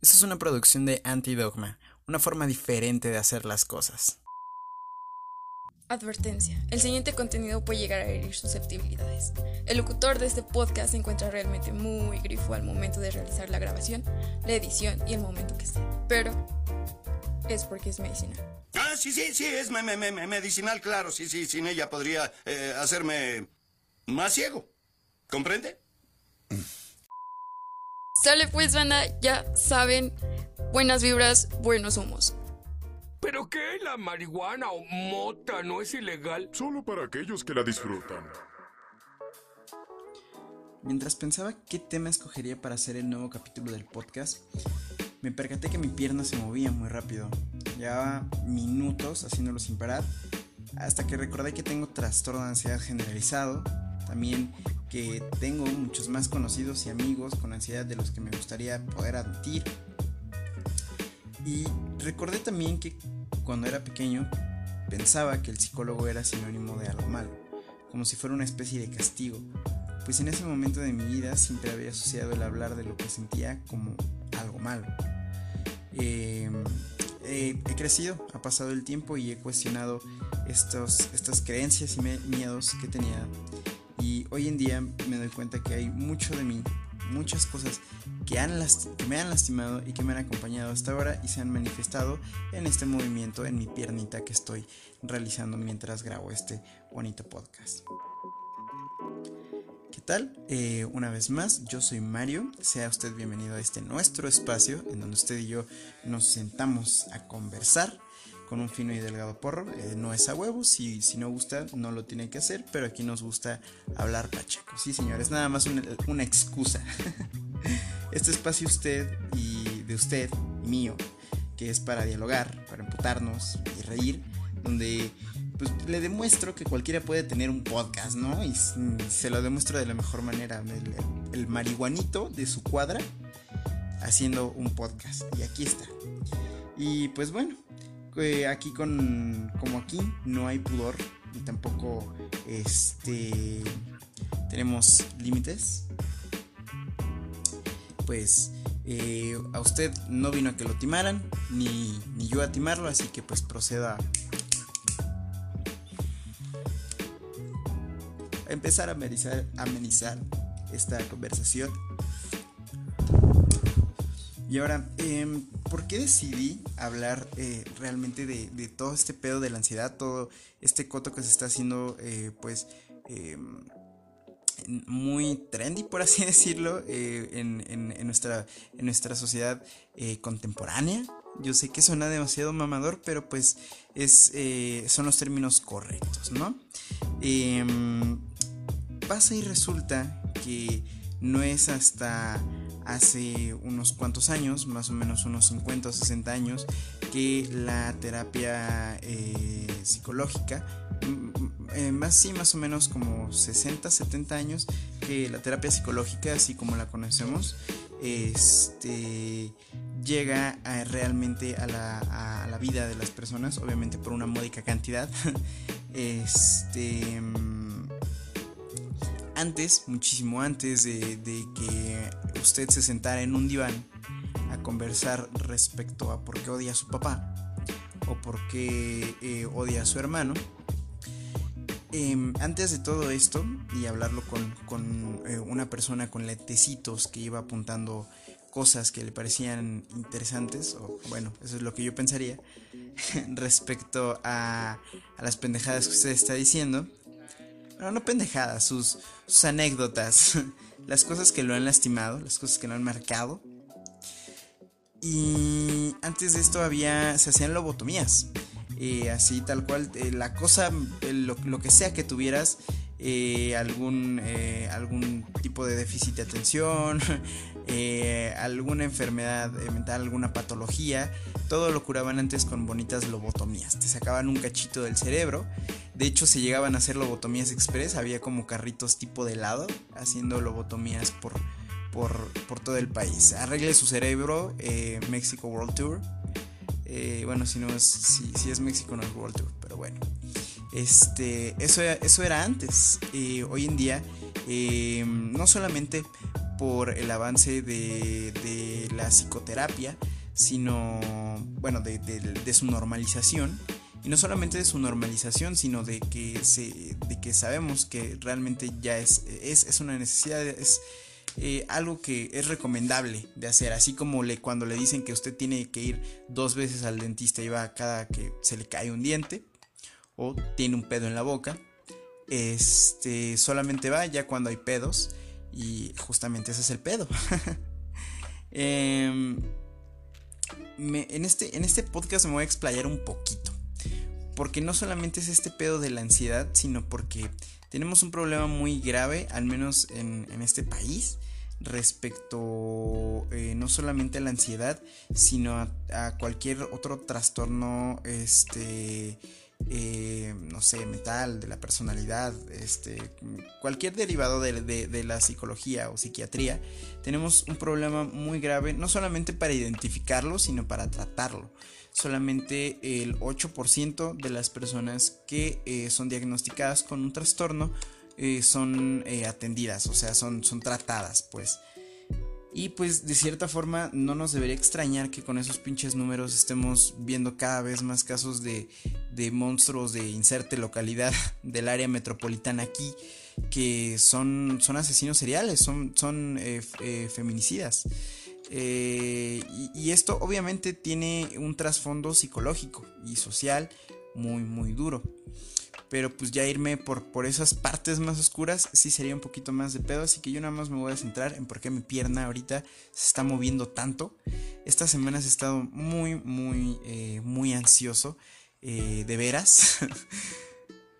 Esta es una producción de Antidogma, una forma diferente de hacer las cosas. Advertencia. El siguiente contenido puede llegar a herir susceptibilidades. El locutor de este podcast se encuentra realmente muy grifo al momento de realizar la grabación, la edición y el momento que esté. Pero es porque es medicinal. Ah, sí, sí, sí, es me- me- me- medicinal, claro. Sí, sí, sin ella podría eh, hacerme más ciego. ¿Comprende? Sale pues, banda, ya saben, buenas vibras, buenos humos. ¿Pero qué? ¿La marihuana o mota no es ilegal? Solo para aquellos que la disfrutan. Mientras pensaba qué tema escogería para hacer el nuevo capítulo del podcast, me percaté que mi pierna se movía muy rápido. Llevaba minutos haciéndolo sin parar, hasta que recordé que tengo trastorno de ansiedad generalizado, también que tengo muchos más conocidos y amigos con ansiedad de los que me gustaría poder admitir. Y recordé también que cuando era pequeño pensaba que el psicólogo era sinónimo de algo malo, como si fuera una especie de castigo, pues en ese momento de mi vida siempre había asociado el hablar de lo que sentía como algo malo. Eh, he crecido, ha pasado el tiempo y he cuestionado estos, estas creencias y miedos que tenía. Y hoy en día me doy cuenta que hay mucho de mí, muchas cosas que, han que me han lastimado y que me han acompañado hasta ahora y se han manifestado en este movimiento, en mi piernita que estoy realizando mientras grabo este bonito podcast. ¿Qué tal? Eh, una vez más, yo soy Mario. Sea usted bienvenido a este nuestro espacio en donde usted y yo nos sentamos a conversar con un fino y delgado porro. Eh, no es a huevos, si, si no gusta, no lo tiene que hacer, pero aquí nos gusta hablar pacheco. Sí, señores, nada más una, excusa. este espacio usted y de usted mío, que es para dialogar, para emputarnos y reír, donde pues le demuestro que cualquiera puede tener un podcast, ¿no? Y se lo demuestro de la mejor manera. El, el marihuanito de su cuadra haciendo un podcast. Y aquí está. Y pues bueno, eh, aquí con. Como aquí no hay pudor. Y tampoco este. Tenemos límites. Pues. eh, a usted no vino a que lo timaran. Ni, ni yo a timarlo. Así que pues proceda a empezar a amenizar, a amenizar esta conversación. Y ahora, em, ¿por qué decidí hablar eh, realmente de, todo este pedo de la ansiedad, todo este coto que se está haciendo, eh, pues, em, muy trendy, por así decirlo, eh, en, nuestra, sociedad contemporánea? Yo sé que suena demasiado mamador, pero pues es, son los términos correctos, ¿no? Em, pasa y resulta que no es hasta hace unos cuantos años, más o menos unos 50 o 60 años, que la terapia eh, psicológica, mm, eh, más sí, más o menos como 60, 70 años, que la terapia psicológica, así como la conocemos, este llega a- realmente a la, a la vida de las personas, obviamente por una módica cantidad. este mm, antes, muchísimo antes de, que usted se sentara en un diván a conversar respecto a por qué odia a su papá o por qué eh, odia a su hermano, em, antes de todo esto y hablarlo con, eh, una persona con lentecitos que iba apuntando cosas que le parecían interesantes, o bueno, eso es lo que yo pensaría, respecto a las pendejadas que usted está diciendo, bueno, no pendejadas, sus, anécdotas, las cosas que lo han lastimado, las cosas que lo han marcado. Y antes de esto había, se hacían lobotomías. eh, así tal cual, eh, la cosa, eh, lo, lo que sea que tuvieras, eh, algún, eh, algún tipo de déficit de atención, eh, alguna enfermedad mental, alguna patología, todo lo curaban antes con bonitas lobotomías. Te sacaban un cachito del cerebro. De hecho, se llegaban a hacer lobotomías express. Había como carritos tipo de helado haciendo lobotomías por, por, por todo el país. Arregle su cerebro, Mexico World Tour. Bueno, si no es, si, si es México no es World Tour, pero bueno. Este, eso, eso era antes. Hoy en día, eh, no solamente por el avance de, la psicoterapia, sino, bueno, de, de, su normalización. Y no solamente de su normalización, sino de que, se, de que sabemos que realmente ya es, es, es una necesidad, es eh, algo que es recomendable de hacer. Así como le, cuando le dicen que usted tiene que ir dos veces al dentista y va cada que se le cae un diente o tiene un pedo en la boca. Este solamente va ya cuando hay pedos. Y justamente ese es el pedo. Em, en, este, en este podcast me voy a explayar un poquito. Porque no solamente es este pedo de la ansiedad, sino porque tenemos un problema muy grave, al menos en, este país, respecto eh, no solamente a la ansiedad, sino a, cualquier otro trastorno este, eh, no sé, mental, de la personalidad, este, cualquier derivado de, la psicología o psiquiatría, tenemos un problema muy grave, no solamente para identificarlo, sino para tratarlo. Solamente el 8% de las personas que eh, son diagnosticadas con un trastorno eh, son atendidas, o sea, son, son tratadas, pues. Y pues de cierta forma no nos debería extrañar que con esos pinches números estemos viendo cada vez más casos de, monstruos de inserte localidad del área metropolitana aquí que son, son asesinos seriales, son, son eh, eh, feminicidas. Eh, y, esto obviamente tiene un trasfondo psicológico y social muy muy duro. Pero pues ya irme por, por esas partes más oscuras sí sería un poquito más de pedo. Así que yo nada más me voy a centrar en por qué mi pierna ahorita se está moviendo tanto. Estas semanas he estado muy, muy, eh, muy ansioso. Eh, de veras.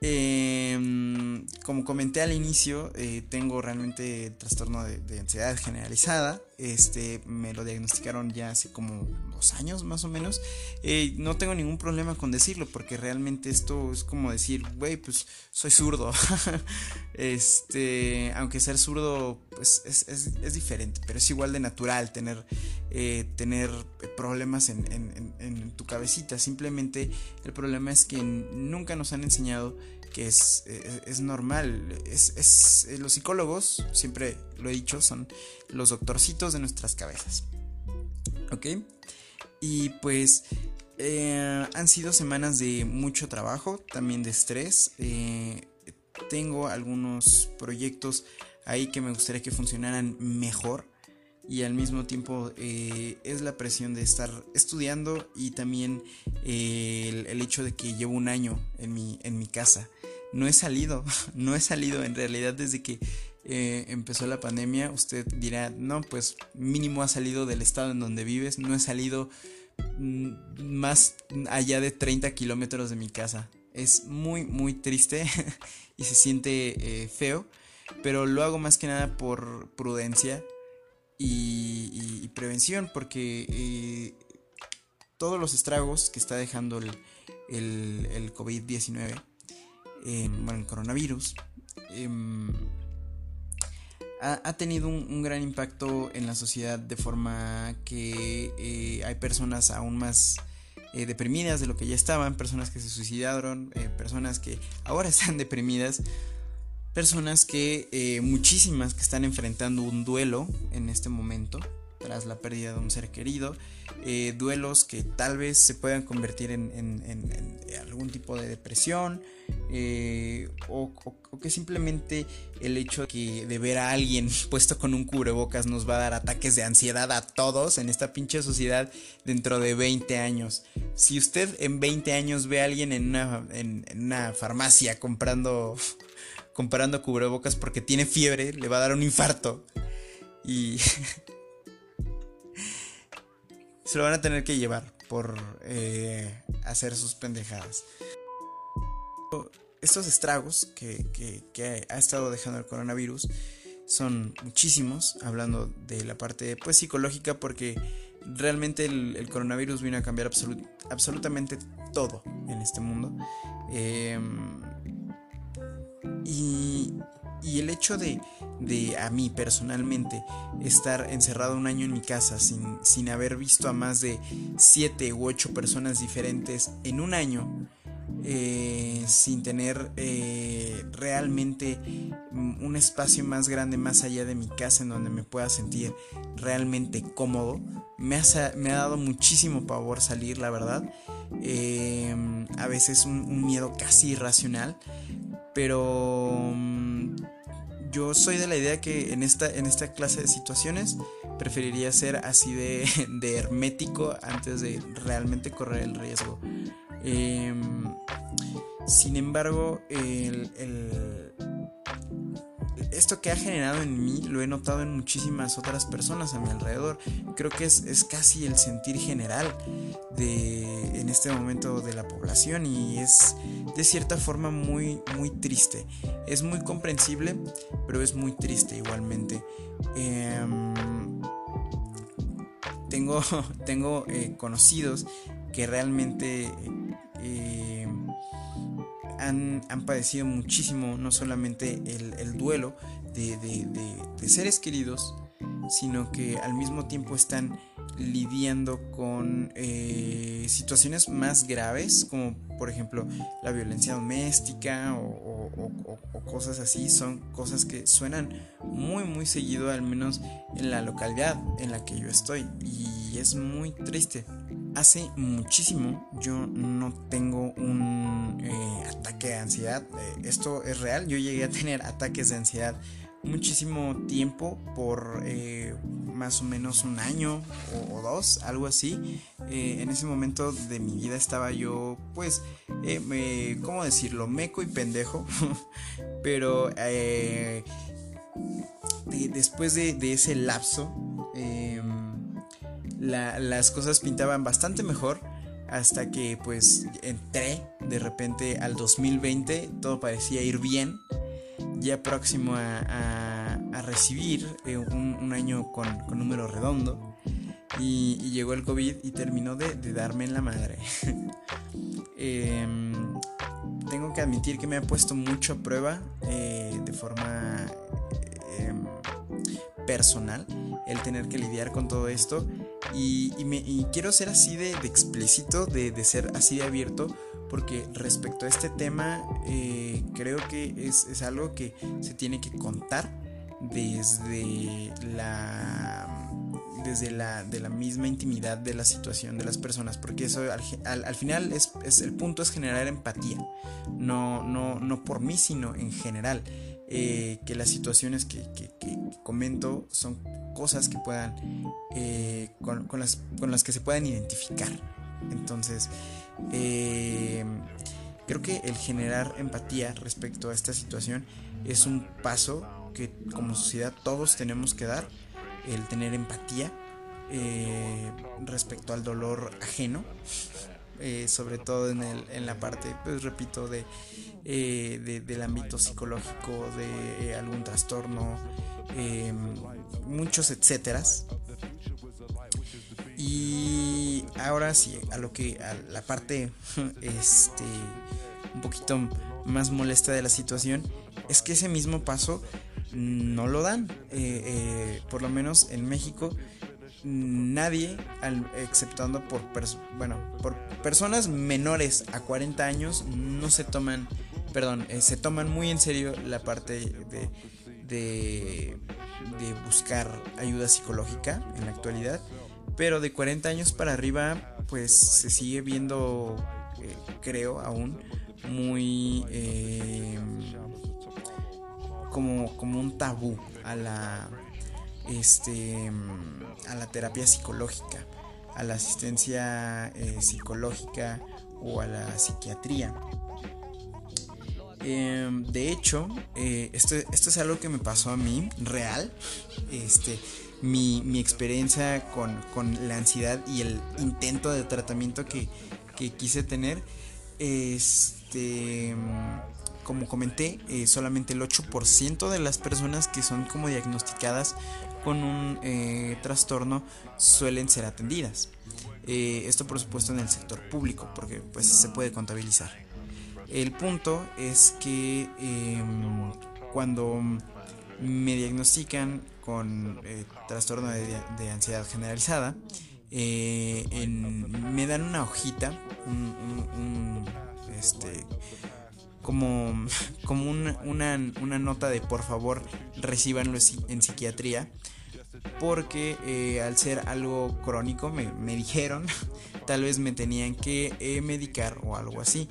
Em, como comenté al inicio, eh, tengo realmente trastorno de, ansiedad generalizada. Este me lo diagnosticaron ya hace como dos años más o menos. Eh, no tengo ningún problema con decirlo porque realmente esto es como decir, güey, pues soy zurdo. este, aunque ser zurdo pues es, diferente, pero es igual de natural tener, eh, tener problemas en, en tu cabecita. Simplemente el problema es que nunca nos han enseñado es, es, normal. Es, eh, los psicólogos, siempre lo he dicho, son los doctorcitos de nuestras cabezas. ¿Ok? Y pues eh, han sido semanas de mucho trabajo, también de estrés. Eh, tengo algunos proyectos ahí que me gustaría que funcionaran mejor y al mismo tiempo es la presión de estar estudiando y también el, el, hecho de que llevo un año en mi, en mi casa no he salido, no he salido en realidad desde que eh, empezó la pandemia. Usted dirá, no, pues mínimo ha salido del estado en donde vives, no he salido mm, más allá de 30 kilómetros de mi casa. Es muy, muy triste y se siente eh, feo, pero lo hago más que nada por prudencia y, prevención, porque eh, todos los estragos que está dejando el, el COVID-19 bueno, el coronavirus, em, ha, tenido un, gran impacto en la sociedad de forma que eh, hay personas aún más eh, deprimidas de lo que ya estaban, personas que se suicidaron, eh, personas que ahora están deprimidas, personas que muchísimas que están enfrentando un duelo en este momento tras la pérdida de un ser querido, duelos que tal vez se puedan convertir en algún tipo de depresión, eh, o, que simplemente el hecho de, que de ver a alguien puesto con un cubrebocas nos va a dar ataques de ansiedad a todos en esta pinche sociedad dentro de 20 años. Si usted en 20 años ve a alguien en una, en, una farmacia comprando, comprando cubrebocas porque tiene fiebre, le va a dar un infarto. Y se lo van a tener que llevar por eh, hacer sus pendejadas estos estragos que, ha estado dejando el coronavirus son muchísimos, hablando de la parte pues, psicológica, porque realmente el, coronavirus vino a cambiar absolutamente todo en este mundo. Em, y, el hecho de, a mí personalmente estar encerrado un año en mi casa sin, sin haber visto a más de 7 u 8 personas diferentes en un año, eh, sin tener eh, realmente un espacio más grande más allá de mi casa en donde me pueda sentir realmente cómodo. Me ha, me ha dado muchísimo pavor salir, la verdad. Em, a veces un, miedo casi irracional. Pero mm, yo soy de la idea que en esta, en esta clase de situaciones preferiría ser así de, de hermético antes de realmente correr el riesgo. Em, sin embargo, esto que ha generado en mí lo he notado en muchísimas otras personas a mi alrededor. Creo que es, casi el sentir general de, en este momento de la población y es de cierta forma muy, muy triste. Es muy comprensible, pero es muy triste igualmente. Em, tengo tengo eh, conocidos que realmente eh, han, padecido muchísimo, no solamente el, duelo de, seres queridos, sino que al mismo tiempo están lidiando con eh, situaciones más graves, como por ejemplo la violencia doméstica o, cosas así, son cosas que suenan muy muy seguido, al menos en la localidad en la que yo estoy, y es muy triste hace muchísimo yo no tengo un eh, ataque de ansiedad. Eh, esto es real. Yo llegué a tener ataques de ansiedad muchísimo tiempo por eh, más o menos un año o, dos, algo así. en ese momento de mi vida estaba yo, pues, ¿cómo decirlo? Meco y pendejo. Pero después de, de, ese lapso, las cosas pintaban bastante mejor hasta que pues entré de repente al 2020, todo parecía ir bien, ya próximo a, recibir eh, un, año con, número redondo y, llegó el COVID y terminó de, darme en la madre. Em, tengo que admitir que me ha puesto mucho a prueba eh, de forma em, personal el tener que lidiar con todo esto y, quiero ser así de, explícito, de, ser así de abierto, porque respecto a este tema eh, creo que es, algo que se tiene que contar desde la desde la, de la misma intimidad de la situación de las personas, porque eso al, final es, el punto es generar empatía, no, no, no por mí, sino en general. Eh, que las situaciones que, comento son cosas que puedan, eh, con, las, con las que se puedan identificar. Entonces, eh, creo que el generar empatía respecto a esta situación es un paso que como sociedad todos tenemos que dar, el tener empatía respecto al dolor ajeno. Sobre todo en, el, en la parte, pues repito, de eh, del ámbito psicológico, de eh, algún trastorno, muchos etcéteras. Y ahora sí, a lo que a la parte este un poquito más molesta de la situación es que ese mismo paso no lo dan. Eh, por lo menos en México nadie, exceptuando por, bueno, por personas menores a 40 años, no se toman perdón, eh, se toman muy en serio la parte de, de, buscar ayuda psicológica en la actualidad, pero de 40 años para arriba, pues se sigue viendo, eh, creo aún, muy eh, como, como un tabú a la, este, a la terapia psicológica, a la asistencia psicológica o a la psiquiatría. Em, de hecho, eh, esto, esto, es algo que me pasó a mí, real. Este, mi, experiencia con, la ansiedad y el intento de tratamiento que, quise tener. Este, como comenté, eh, solamente el 8% de las personas que son como diagnosticadas con un eh, trastorno suelen ser atendidas. esto por supuesto en el sector público, porque pues se puede contabilizar. El punto es que em, cuando me diagnostican con eh, trastorno de, ansiedad generalizada, eh, me dan una hojita, este, como, como una, una, nota de por favor recibanlo en psiquiatría. Porque eh, al ser algo crónico me, me, dijeron, tal vez me tenían que eh, medicar o algo así.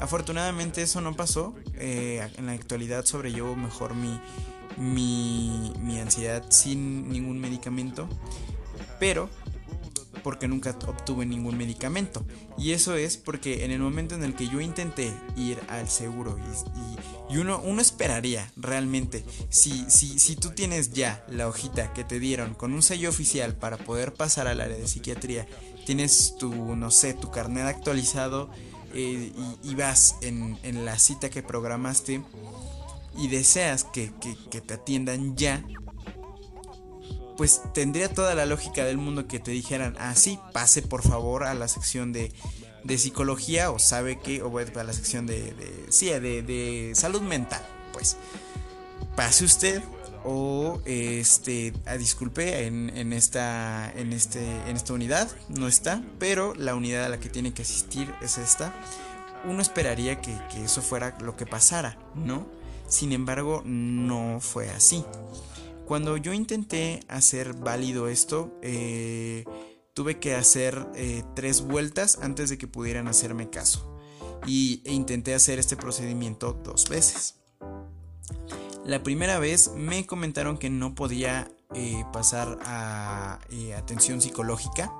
Afortunadamente eso no pasó. Eh, en la actualidad sobrellevo mejor mi, mi, mi ansiedad sin ningún medicamento. Pero porque nunca obtuve ningún medicamento. Y eso es porque en el momento en el que yo intenté ir al seguro y, uno, uno esperaría realmente, si, si, si tú tienes ya la hojita que te dieron con un sello oficial para poder pasar al área de psiquiatría, tienes tu, no sé, tu carnet actualizado eh, y, vas en, la cita que programaste y deseas que, que te atiendan ya, pues tendría toda la lógica del mundo que te dijeran, ah, sí, pase por favor a la sección de, de psicología o sabe que, o a la sección de, sí, de, de, salud mental, pues pase usted o este, ah, disculpe, en, en, esta, en, este, en esta unidad no está, pero la unidad a la que tiene que asistir es esta. Uno esperaría que, que eso fuera lo que pasara, ¿no? Sin embargo, no fue así. Cuando yo intenté hacer válido esto, eh, tuve que hacer eh, tres vueltas antes de que pudieran hacerme caso. Y e intenté hacer este procedimiento dos veces. La primera vez me comentaron que no podía eh, pasar a atención psicológica.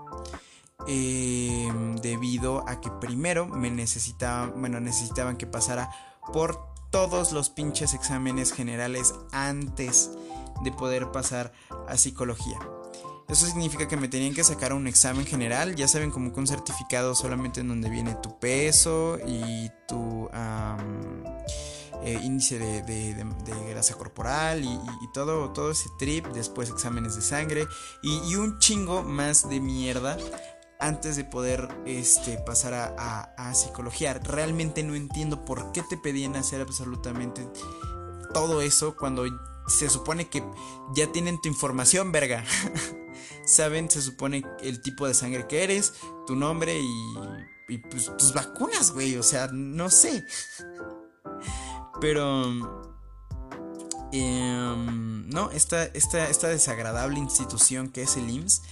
debido a que primero me necesitaban, bueno, necesitaban que pasara por todos los pinches exámenes generales antes de poder pasar a psicología. Eso significa que me tenían que sacar un examen general, ya saben, como que un certificado solamente en donde viene tu peso y tu eh, índice de, grasa corporal y, todo, todo ese trip, después exámenes de sangre y, un chingo más de mierda antes de poder este, pasar a, a psicología. Realmente no entiendo por qué te pedían hacer absolutamente todo eso cuando se supone que ya tienen tu información, verga. Saben, se supone el tipo de sangre que eres, tu nombre y, pues, tus vacunas, güey. O sea, no sé. Pero... Em, no, esta, esta, esta, desagradable institución que es el IMSS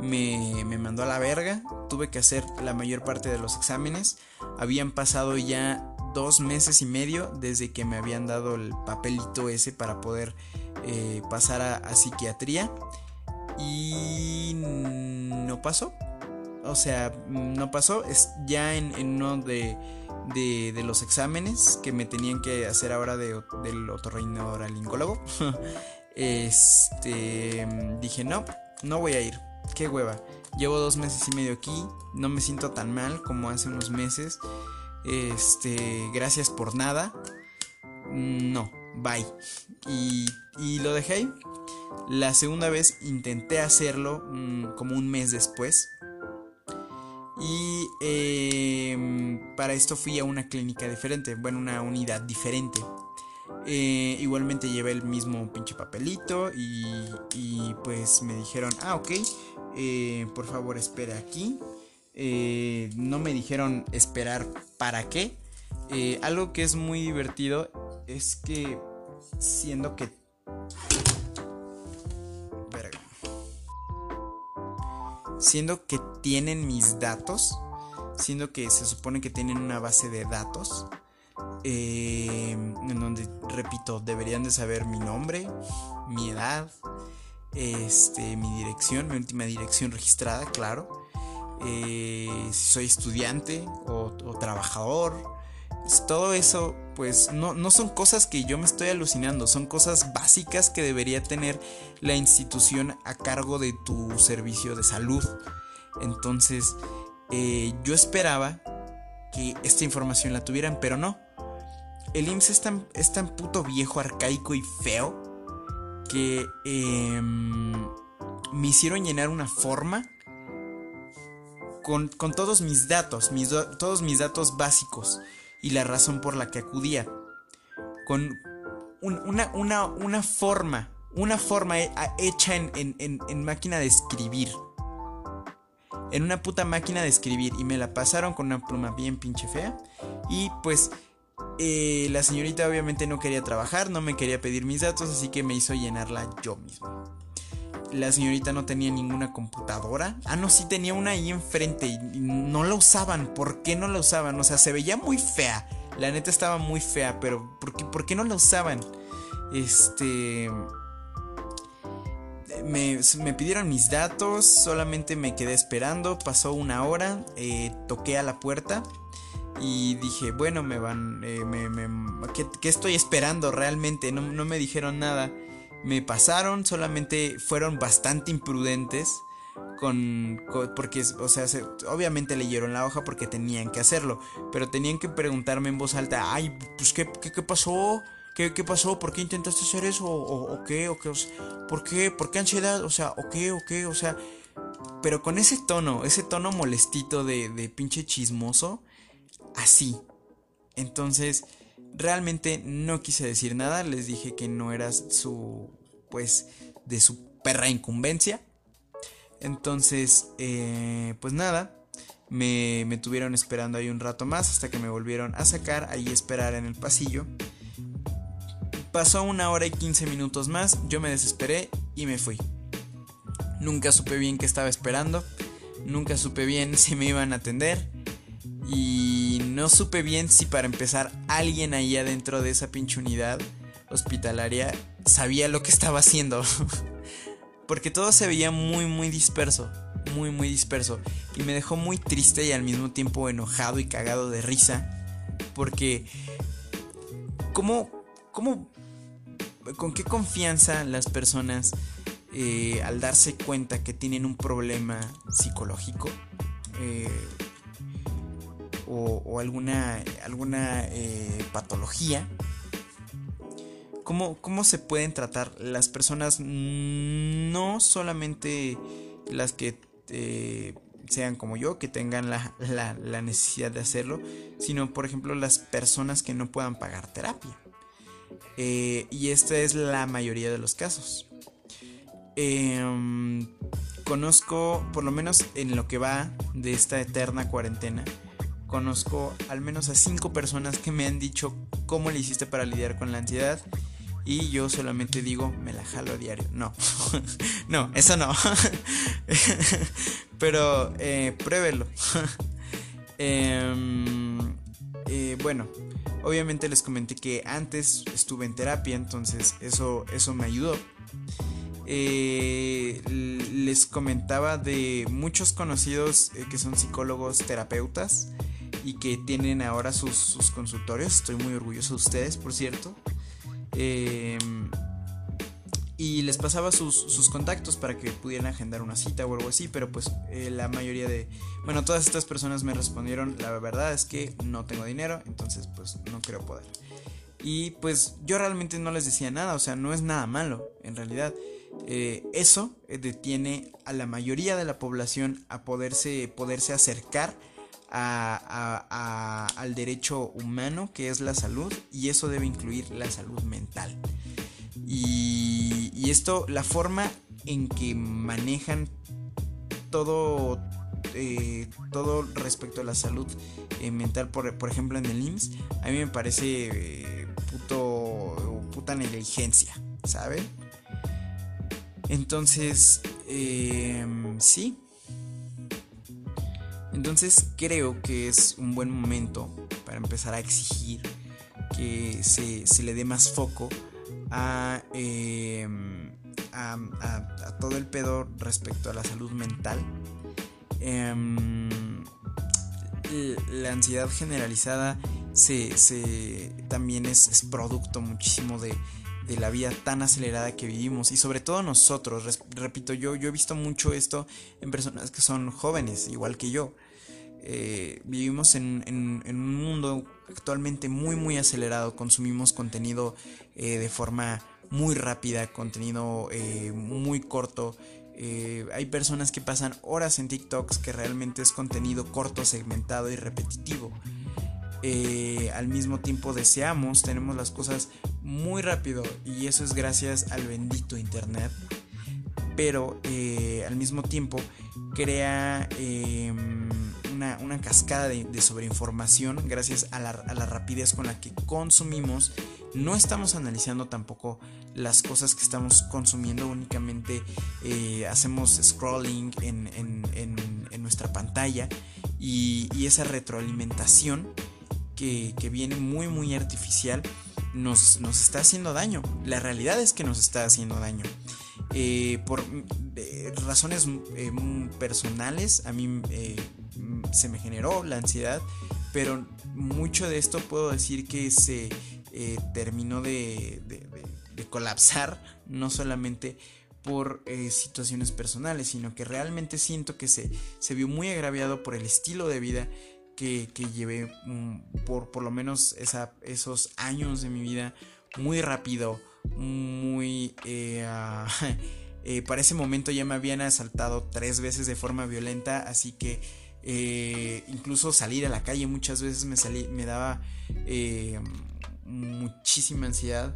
me, me mandó a la verga. Tuve que hacer la mayor parte de los exámenes. Habían pasado ya dos meses y medio desde que me habían dado el papelito ese para poder eh, pasar a, psiquiatría y no pasó. O sea, no pasó. Es ya en, uno de, de, los exámenes que me tenían que hacer ahora de, del otorrinolaringólogo. este dije, no, no voy a ir. Qué hueva. Llevo dos meses y medio aquí. No me siento tan mal como hace unos meses. Este, gracias por nada. No, bye. Y, y lo dejé. La segunda vez intenté hacerlo mm, como un mes después. Y em, para esto fui a una clínica diferente, bueno, una unidad diferente. Eh, igualmente llevé el mismo pinche papelito y, y pues me dijeron, ah, ok, eh, por favor espere aquí. Eh, no me dijeron esperar para qué. Eh, algo que es muy divertido es que siendo que... Siendo que tienen mis datos, siendo que se supone que tienen una base de datos, eh, en donde, repito, deberían de saber mi nombre, mi edad, este, mi dirección, mi última dirección registrada, claro, eh, si soy estudiante o, trabajador. Todo eso, pues no, no, son cosas que yo me estoy alucinando, son cosas básicas que debería tener la institución a cargo de tu servicio de salud. Entonces, eh, yo esperaba que esta información la tuvieran, pero no. El IMSS es tan, es tan puto viejo, arcaico y feo que em, me hicieron llenar una forma con, todos mis datos, todos mis datos básicos y la razón por la que acudía. Con una, una, forma, una forma hecha en, máquina de escribir. En una puta máquina de escribir. Y me la pasaron con una pluma bien pinche fea. Y pues eh, la señorita obviamente no quería trabajar, no me quería pedir mis datos, así que me hizo llenarla yo mismo. La señorita no tenía ninguna computadora. Ah, no, sí tenía una ahí enfrente y no la usaban. ¿Por qué no la usaban? O sea, se veía muy fea. La neta estaba muy fea, pero ¿por qué, por qué no la usaban? Este... Me, me, pidieron mis datos, solamente me quedé esperando, pasó una hora, eh, toqué a la puerta y dije, bueno, me van, eh, me, me, ¿qué, ¿qué, estoy esperando realmente? No, no me dijeron nada. Me pasaron, solamente fueron bastante imprudentes. Con, porque o sea se, obviamente leyeron la hoja porque tenían que hacerlo pero tenían que preguntarme en voz alta ay pues qué, qué, pasó ¿Qué, ¿Qué, pasó? ¿Por qué intentaste hacer eso? ¿O, qué? ¿O qué? O ¿Por qué? ¿Por qué ansiedad? O sea, ¿o qué? ¿O qué? O sea, pero con ese tono, ese tono molestito de, de pinche chismoso, así. Entonces, realmente no quise decir nada, les dije que no era su, pues, de su perra incumbencia. Entonces, eh, pues nada, me, me tuvieron esperando ahí un rato más hasta que me volvieron a sacar, ahí esperar en el pasillo. Pasó una hora y 15 minutos más, yo me desesperé y me fui. Nunca supe bien qué estaba esperando, nunca supe bien si me iban a atender y no supe bien si para empezar alguien ahí adentro de esa pinche unidad hospitalaria sabía lo que estaba haciendo. Porque todo se veía muy muy disperso, muy muy disperso y me dejó muy triste y al mismo tiempo enojado y cagado de risa porque cómo cómo con qué confianza las personas eh, al darse cuenta que tienen un problema psicológico eh, o, alguna, alguna eh, patología, ¿cómo, ¿cómo se pueden tratar las personas? No solamente las que eh, sean como yo, que tengan la, la, necesidad de hacerlo, sino por ejemplo las personas que no puedan pagar terapia. Eh, y esta es la mayoría de los casos. Eh, conozco, por lo menos en lo que va de esta eterna cuarentena, conozco al menos a cinco personas que me han dicho cómo le hiciste para lidiar con la ansiedad. Y yo solamente digo, me la jalo a diario. No, no, eso no. Pero eh, pruébelo. eh, eh, bueno, obviamente les comenté que antes estuve en terapia, entonces eso, eso me ayudó. Eh, les comentaba de muchos conocidos que son psicólogos terapeutas y que tienen ahora sus, consultorios. Estoy muy orgulloso de ustedes, por cierto. Eh, y les pasaba sus, sus, contactos para que pudieran agendar una cita o algo así, pero pues eh, la mayoría de, bueno, todas estas personas me respondieron, la verdad es que no tengo dinero, entonces pues no creo poder. Y pues yo realmente no les decía nada, o sea, no es nada malo, en realidad. Eh, eso detiene a la mayoría de la población a poderse, poderse acercar a, al derecho humano que es la salud y eso debe incluir la salud mental. Y, y, esto, la forma en que manejan todo, eh, todo respecto a la salud eh, mental, por, por, ejemplo en el IMSS, a mí me parece eh, puto, puta negligencia, ¿saben? Entonces, sí. Entonces creo que es un buen momento para empezar a exigir que se, se le dé más foco a, eh, a, a, todo el pedo respecto a la salud mental. Eh, la ansiedad generalizada se, se también es, es, producto muchísimo de, de, la vida tan acelerada que vivimos y sobre todo nosotros, repito, yo, yo he visto mucho esto en personas que son jóvenes, igual que yo. Eh, vivimos en, un mundo actualmente muy muy acelerado, consumimos contenido eh, de forma muy rápida, contenido eh, muy corto. Hay personas que pasan horas en TikToks que realmente es contenido corto, segmentado y repetitivo. al mismo tiempo deseamos, tenemos las cosas muy rápido y eso es gracias al bendito Internet. Pero al mismo tiempo crea una, cascada de, sobreinformación gracias a la, rapidez con la que consumimos. No estamos analizando tampoco las cosas que estamos consumiendo, únicamente eh, hacemos scrolling en, nuestra pantalla y, esa retroalimentación que, viene muy muy artificial nos, está haciendo daño. La realidad es que nos está haciendo daño. Eh, por razones eh, personales, a mí se me generó la ansiedad, pero mucho de esto puedo decir que se terminó de, colapsar, no solamente por situaciones personales, sino que realmente siento que se, se vio muy agraviado por el estilo de vida que, llevé mm, por por lo menos esos años de mi vida muy rápido, muy... Eh, ah, eh, para ese momento ya me habían asaltado tres veces de forma violenta, así que eh, incluso salir a la calle muchas veces me, daba muchísima ansiedad.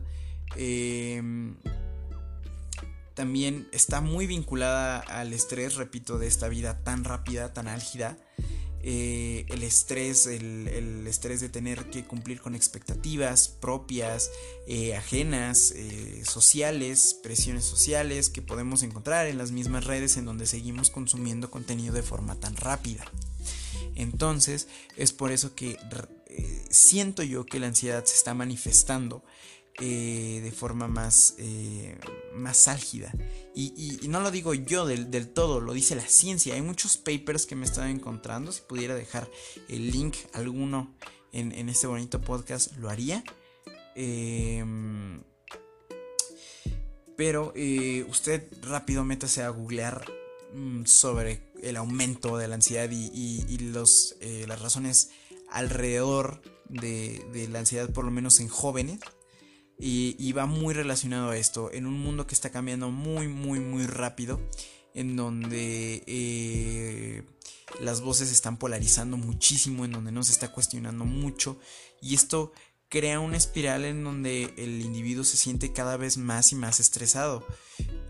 también está muy vinculada al estrés, repito, de esta vida tan rápida, tan álgida. Eh, el estrés, el, estrés de tener que cumplir con expectativas propias, eh, ajenas, eh, sociales, presiones sociales que podemos encontrar en las mismas redes en donde seguimos consumiendo contenido de forma tan rápida. Entonces es por eso que siento yo que la ansiedad se está manifestando eh, de forma más, eh, más álgida. Y, no lo digo yo del, todo, lo dice la ciencia. Hay muchos papers que me están encontrando. Si pudiera dejar el link alguno en, este bonito podcast, lo haría. Em, pero eh, usted rápido métase a googlear mm, sobre el aumento de la ansiedad y, los, las razones alrededor de, de la ansiedad, por lo menos en jóvenes. Y, va muy relacionado a esto, en un mundo que está cambiando muy, muy, muy rápido, en donde eh, las voces están polarizando muchísimo, en donde no se está cuestionando mucho, y esto crea una espiral en donde el individuo se siente cada vez más y más estresado.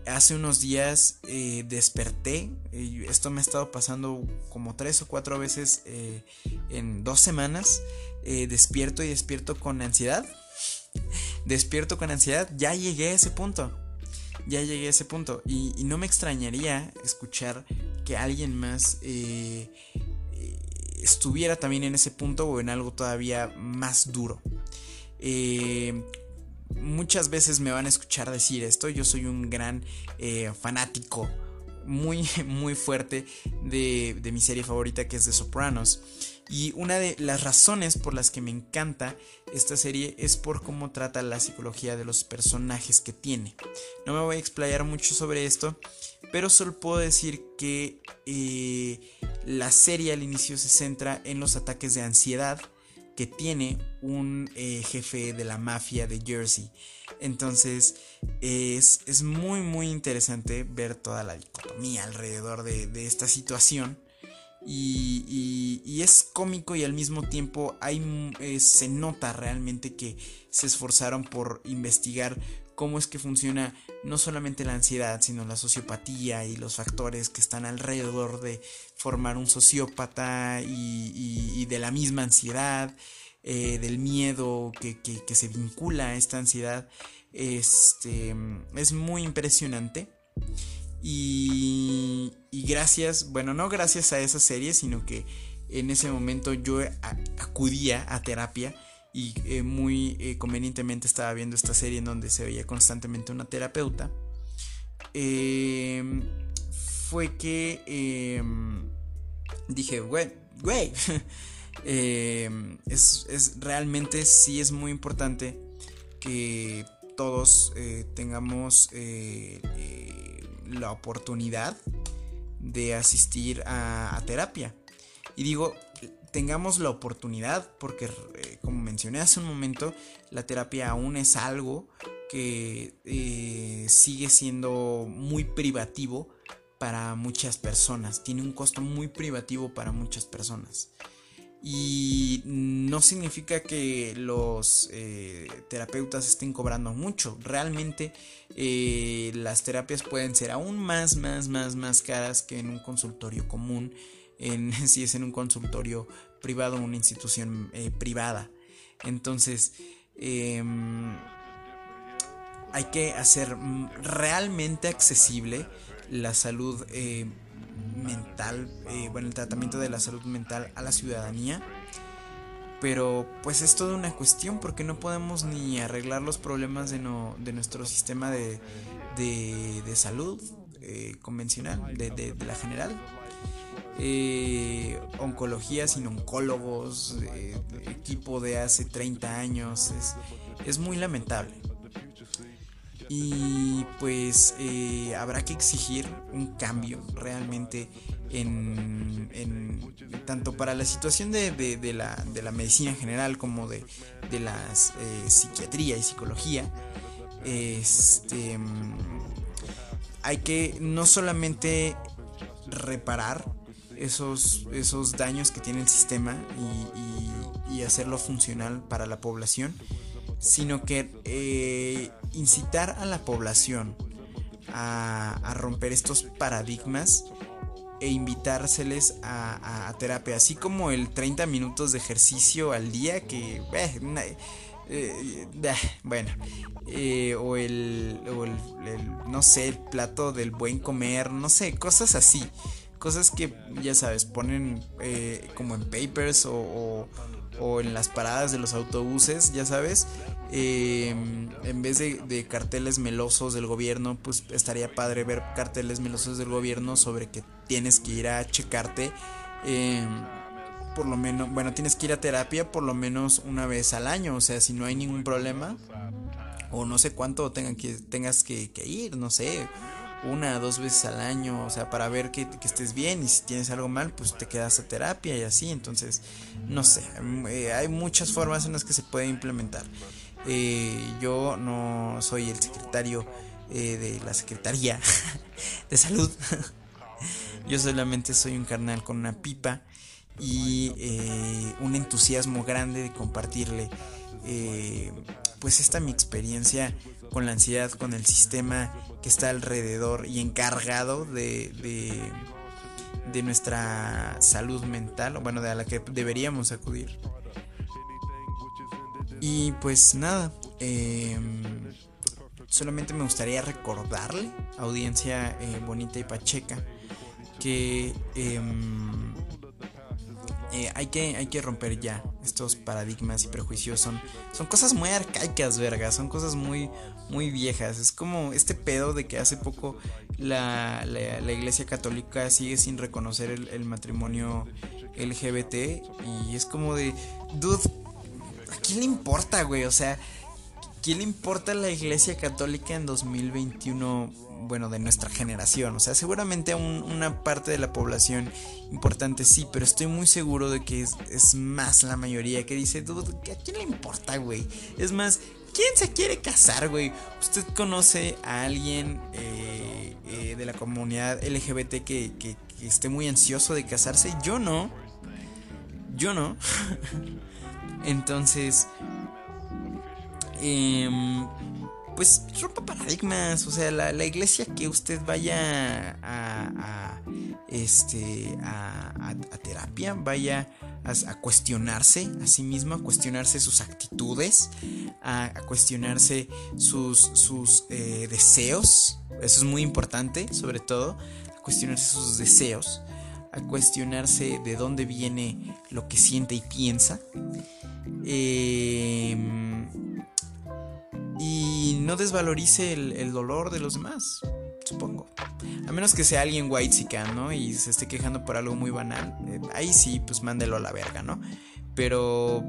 Hace unos días eh, desperté, esto me ha estado pasando como tres o cuatro veces eh, en dos semanas, despierto y despierto con ansiedad despierto con ansiedad, ya llegué a ese punto. Ya llegué a ese punto. Y, no me extrañaría escuchar que alguien más eh, eh, estuviera también en ese punto o en algo todavía más duro. Eh, muchas veces me van a escuchar decir esto. Yo soy un gran fanático muy, muy fuerte de, de mi serie favorita que es The Sopranos. Y una de las razones por las que me encanta esta serie es por cómo trata la psicología de los personajes que tiene. No me voy a explayar mucho sobre esto, pero solo puedo decir que eh, la serie al inicio se centra en los ataques de ansiedad que tiene un eh, jefe de la mafia de Jersey. Entonces es, muy muy interesante ver toda la dicotomía alrededor de esta situación y, es cómico y al mismo tiempo hay, eh, se nota realmente que se esforzaron por investigar cómo es que funciona no solamente la ansiedad, sino la sociopatía y los factores que están alrededor de formar un sociópata y, de la misma ansiedad, eh, del miedo que, que, se vincula a esta ansiedad. Este, es muy impresionante. Y, gracias, bueno, no gracias a esa serie, sino que en ese momento yo acudía a terapia y eh, muy eh, convenientemente estaba viendo esta serie en donde se veía constantemente una terapeuta. Em, fue que em, dije, güey, güey, em, es, es, realmente sí es muy importante que todos eh, tengamos la oportunidad de asistir a, terapia. Y digo, tengamos la oportunidad porque, eh, como mencioné hace un momento, la terapia aún es algo que eh, sigue siendo muy privativo para muchas personas. Tiene un costo muy privativo para muchas personas. Y no significa que los eh, terapeutas estén cobrando mucho. Realmente eh, las terapias pueden ser aún más, más, más, más caras que en un consultorio común. en, si es en un consultorio privado o una institución eh, privada. Entonces, em, hay que hacer realmente accesible la salud eh, mental, eh, bueno, el tratamiento de la salud mental a la ciudadanía. Pero pues es toda una cuestión porque no podemos ni arreglar los problemas de, no, de nuestro sistema de, de, salud eh, convencional, de, de, la general. oncología sin oncólogos, equipo de hace 30 años, es, es muy lamentable. Y pues eh, habrá que exigir un cambio realmente en, tanto para la situación de, la, medicina en general como de, la eh, psiquiatría y psicología. Este, hay que no solamente reparar esos, esos daños que tiene el sistema y hacerlo funcional para la población, sino que eh, incitar a la población a, romper estos paradigmas e invitárseles a, terapia, así como el 30 minutos de ejercicio al día que, eh, eh, bueno, o, el, no sé, el plato del buen comer, no sé, cosas así, cosas que ya sabes, ponen como en papers o o en las paradas de los autobuses, ya sabes, em, en vez de, carteles melosos del gobierno, pues estaría padre ver carteles melosos del gobierno sobre que tienes que ir a checarte. Em, por lo menos, bueno, tienes que ir a terapia por lo menos una vez al año, o sea, si no hay ningún problema, o no sé cuánto tengan que, tengas que ir, no sé, una o dos veces al año, o sea, para ver que, estés bien y si tienes algo mal, pues te quedas a terapia y así, entonces, no sé, eh, hay muchas formas en las que se puede implementar. Eh, yo no soy el secretario eh, de la Secretaría de Salud, yo solamente soy un carnal con una pipa y un entusiasmo grande de compartirle pues esta mi experiencia con la ansiedad, con el sistema que está alrededor y encargado de, de, nuestra salud mental, bueno, de a la que deberíamos acudir. Y pues nada, em, solamente me gustaría recordarle, audiencia eh, bonita y pacheca, que em, eh, hay, que, hay que romper ya estos paradigmas y prejuicios. Son, son cosas muy arcaicas, verga. Son cosas muy, muy viejas. Es como este pedo de que hace poco la, la, iglesia católica sigue sin reconocer el, matrimonio LGBT. Y es como de, dude, ¿a quién le importa, güey? O sea, ¿quién le importa la iglesia católica en 2021? bueno, de nuestra generación. O sea, seguramente a una parte de la población importante sí, pero estoy muy seguro de que es, más la mayoría que dice, ¿a quién le importa, güey? Es más, ¿quién se quiere casar, güey? ¿Usted conoce a alguien eh, eh, de la comunidad LGBT que esté muy ansioso de casarse? Yo no. Yo no. Entonces... Eh, pues rompa paradigmas, o sea, la, iglesia que usted vaya a, este, a, terapia, vaya a, cuestionarse a sí mismo, a cuestionarse sus actitudes, a, cuestionarse sus, sus eh, deseos, eso es muy importante, sobre todo, a cuestionarse sus deseos, a cuestionarse de dónde viene lo que siente y piensa. Y no desvalorice el, dolor de los demás, supongo. A menos que sea alguien white ¿no? Y se esté quejando por algo muy banal. Eh, ahí sí, pues mándelo a la verga, ¿no? Pero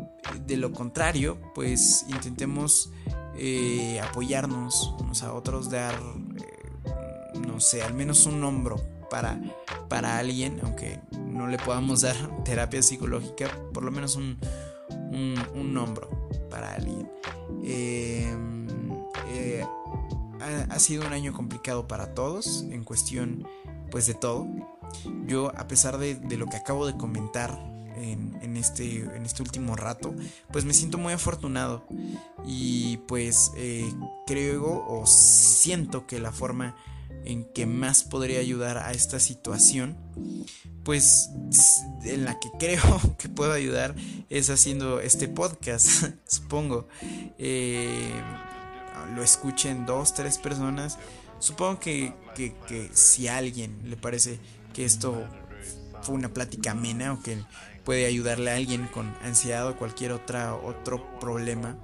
de lo contrario, pues intentemos eh, apoyarnos unos a otros, dar, eh, no sé, al menos un hombro para, para alguien, aunque no le podamos dar terapia psicológica, por lo menos un, un, un hombro para alguien. Eh, eh, ha, sido un año complicado para todos en cuestión pues de todo. Yo a pesar de, lo que acabo de comentar en, este, en este último rato, pues me siento muy afortunado y pues eh, creo o siento que la forma en que más podría ayudar a esta situación, pues en la que creo que puedo ayudar es haciendo este podcast, supongo. Eh, lo escuchen dos, tres personas. Supongo que, que, si a alguien le parece que esto fue una plática amena o que puede ayudarle a alguien con ansiedad o cualquier otra, otro problema,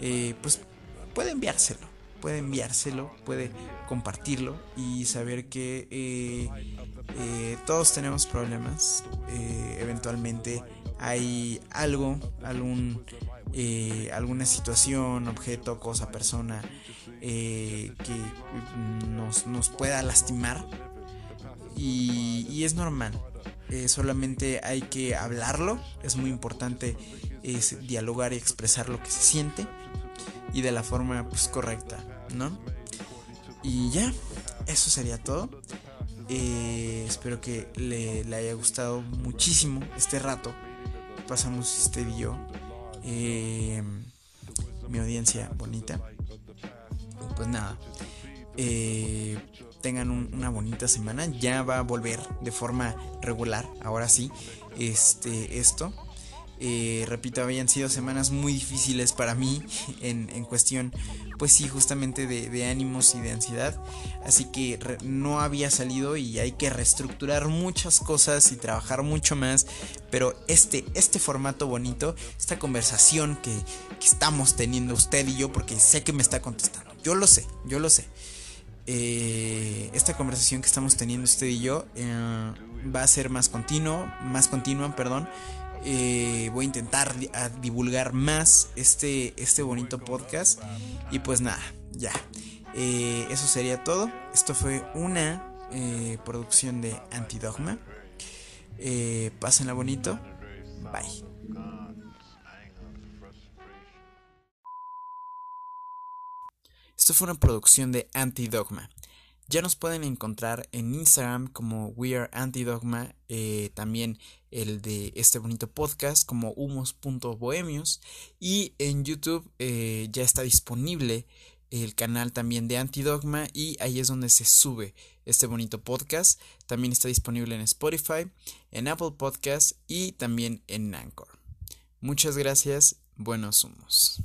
eh, pues puede enviárselo, puede enviárselo, puede compartirlo y saber que eh, eh, todos tenemos problemas, eventualmente hay algo, algún, alguna situación, objeto, cosa, persona que nos, nos pueda lastimar y, es normal. Eh, solamente hay que hablarlo. Es muy importante es dialogar y expresar lo que se siente y de la forma pues, correcta, ¿no? Y ya, eso sería todo. Eh, espero que le, haya gustado muchísimo este rato. Pasamos este video. Eh, mi audiencia bonita. Pues nada. Eh, tengan una bonita semana. Ya va a volver de forma regular, ahora sí, este, esto. Eh, repito, habían sido semanas muy difíciles para mí en, cuestión, pues sí, justamente de, ánimos y de ansiedad. Así que no había salido y hay que reestructurar muchas cosas y trabajar mucho más. Pero este, este formato bonito, esta conversación que, que estamos teniendo usted y yo, porque sé que me está contestando. Yo lo sé, yo lo sé. Eh, esta conversación que estamos teniendo usted y yo eh, va a ser más continuo, más continua, perdón. Eh, voy a intentar divulgar más este, este bonito podcast. Y pues nada, ya. eso sería todo. Esto fue una producción de Antidogma. pásenla bonito. Bye. Esto fue una producción de Antidogma. Ya nos pueden encontrar en Instagram como We Are Antidogma, eh, también el de este bonito podcast como humos.bohemios y en YouTube eh, ya está disponible el canal también de Antidogma y ahí es donde se sube este bonito podcast. También está disponible en Spotify, en Apple Podcast y también en Anchor. Muchas gracias, buenos humos.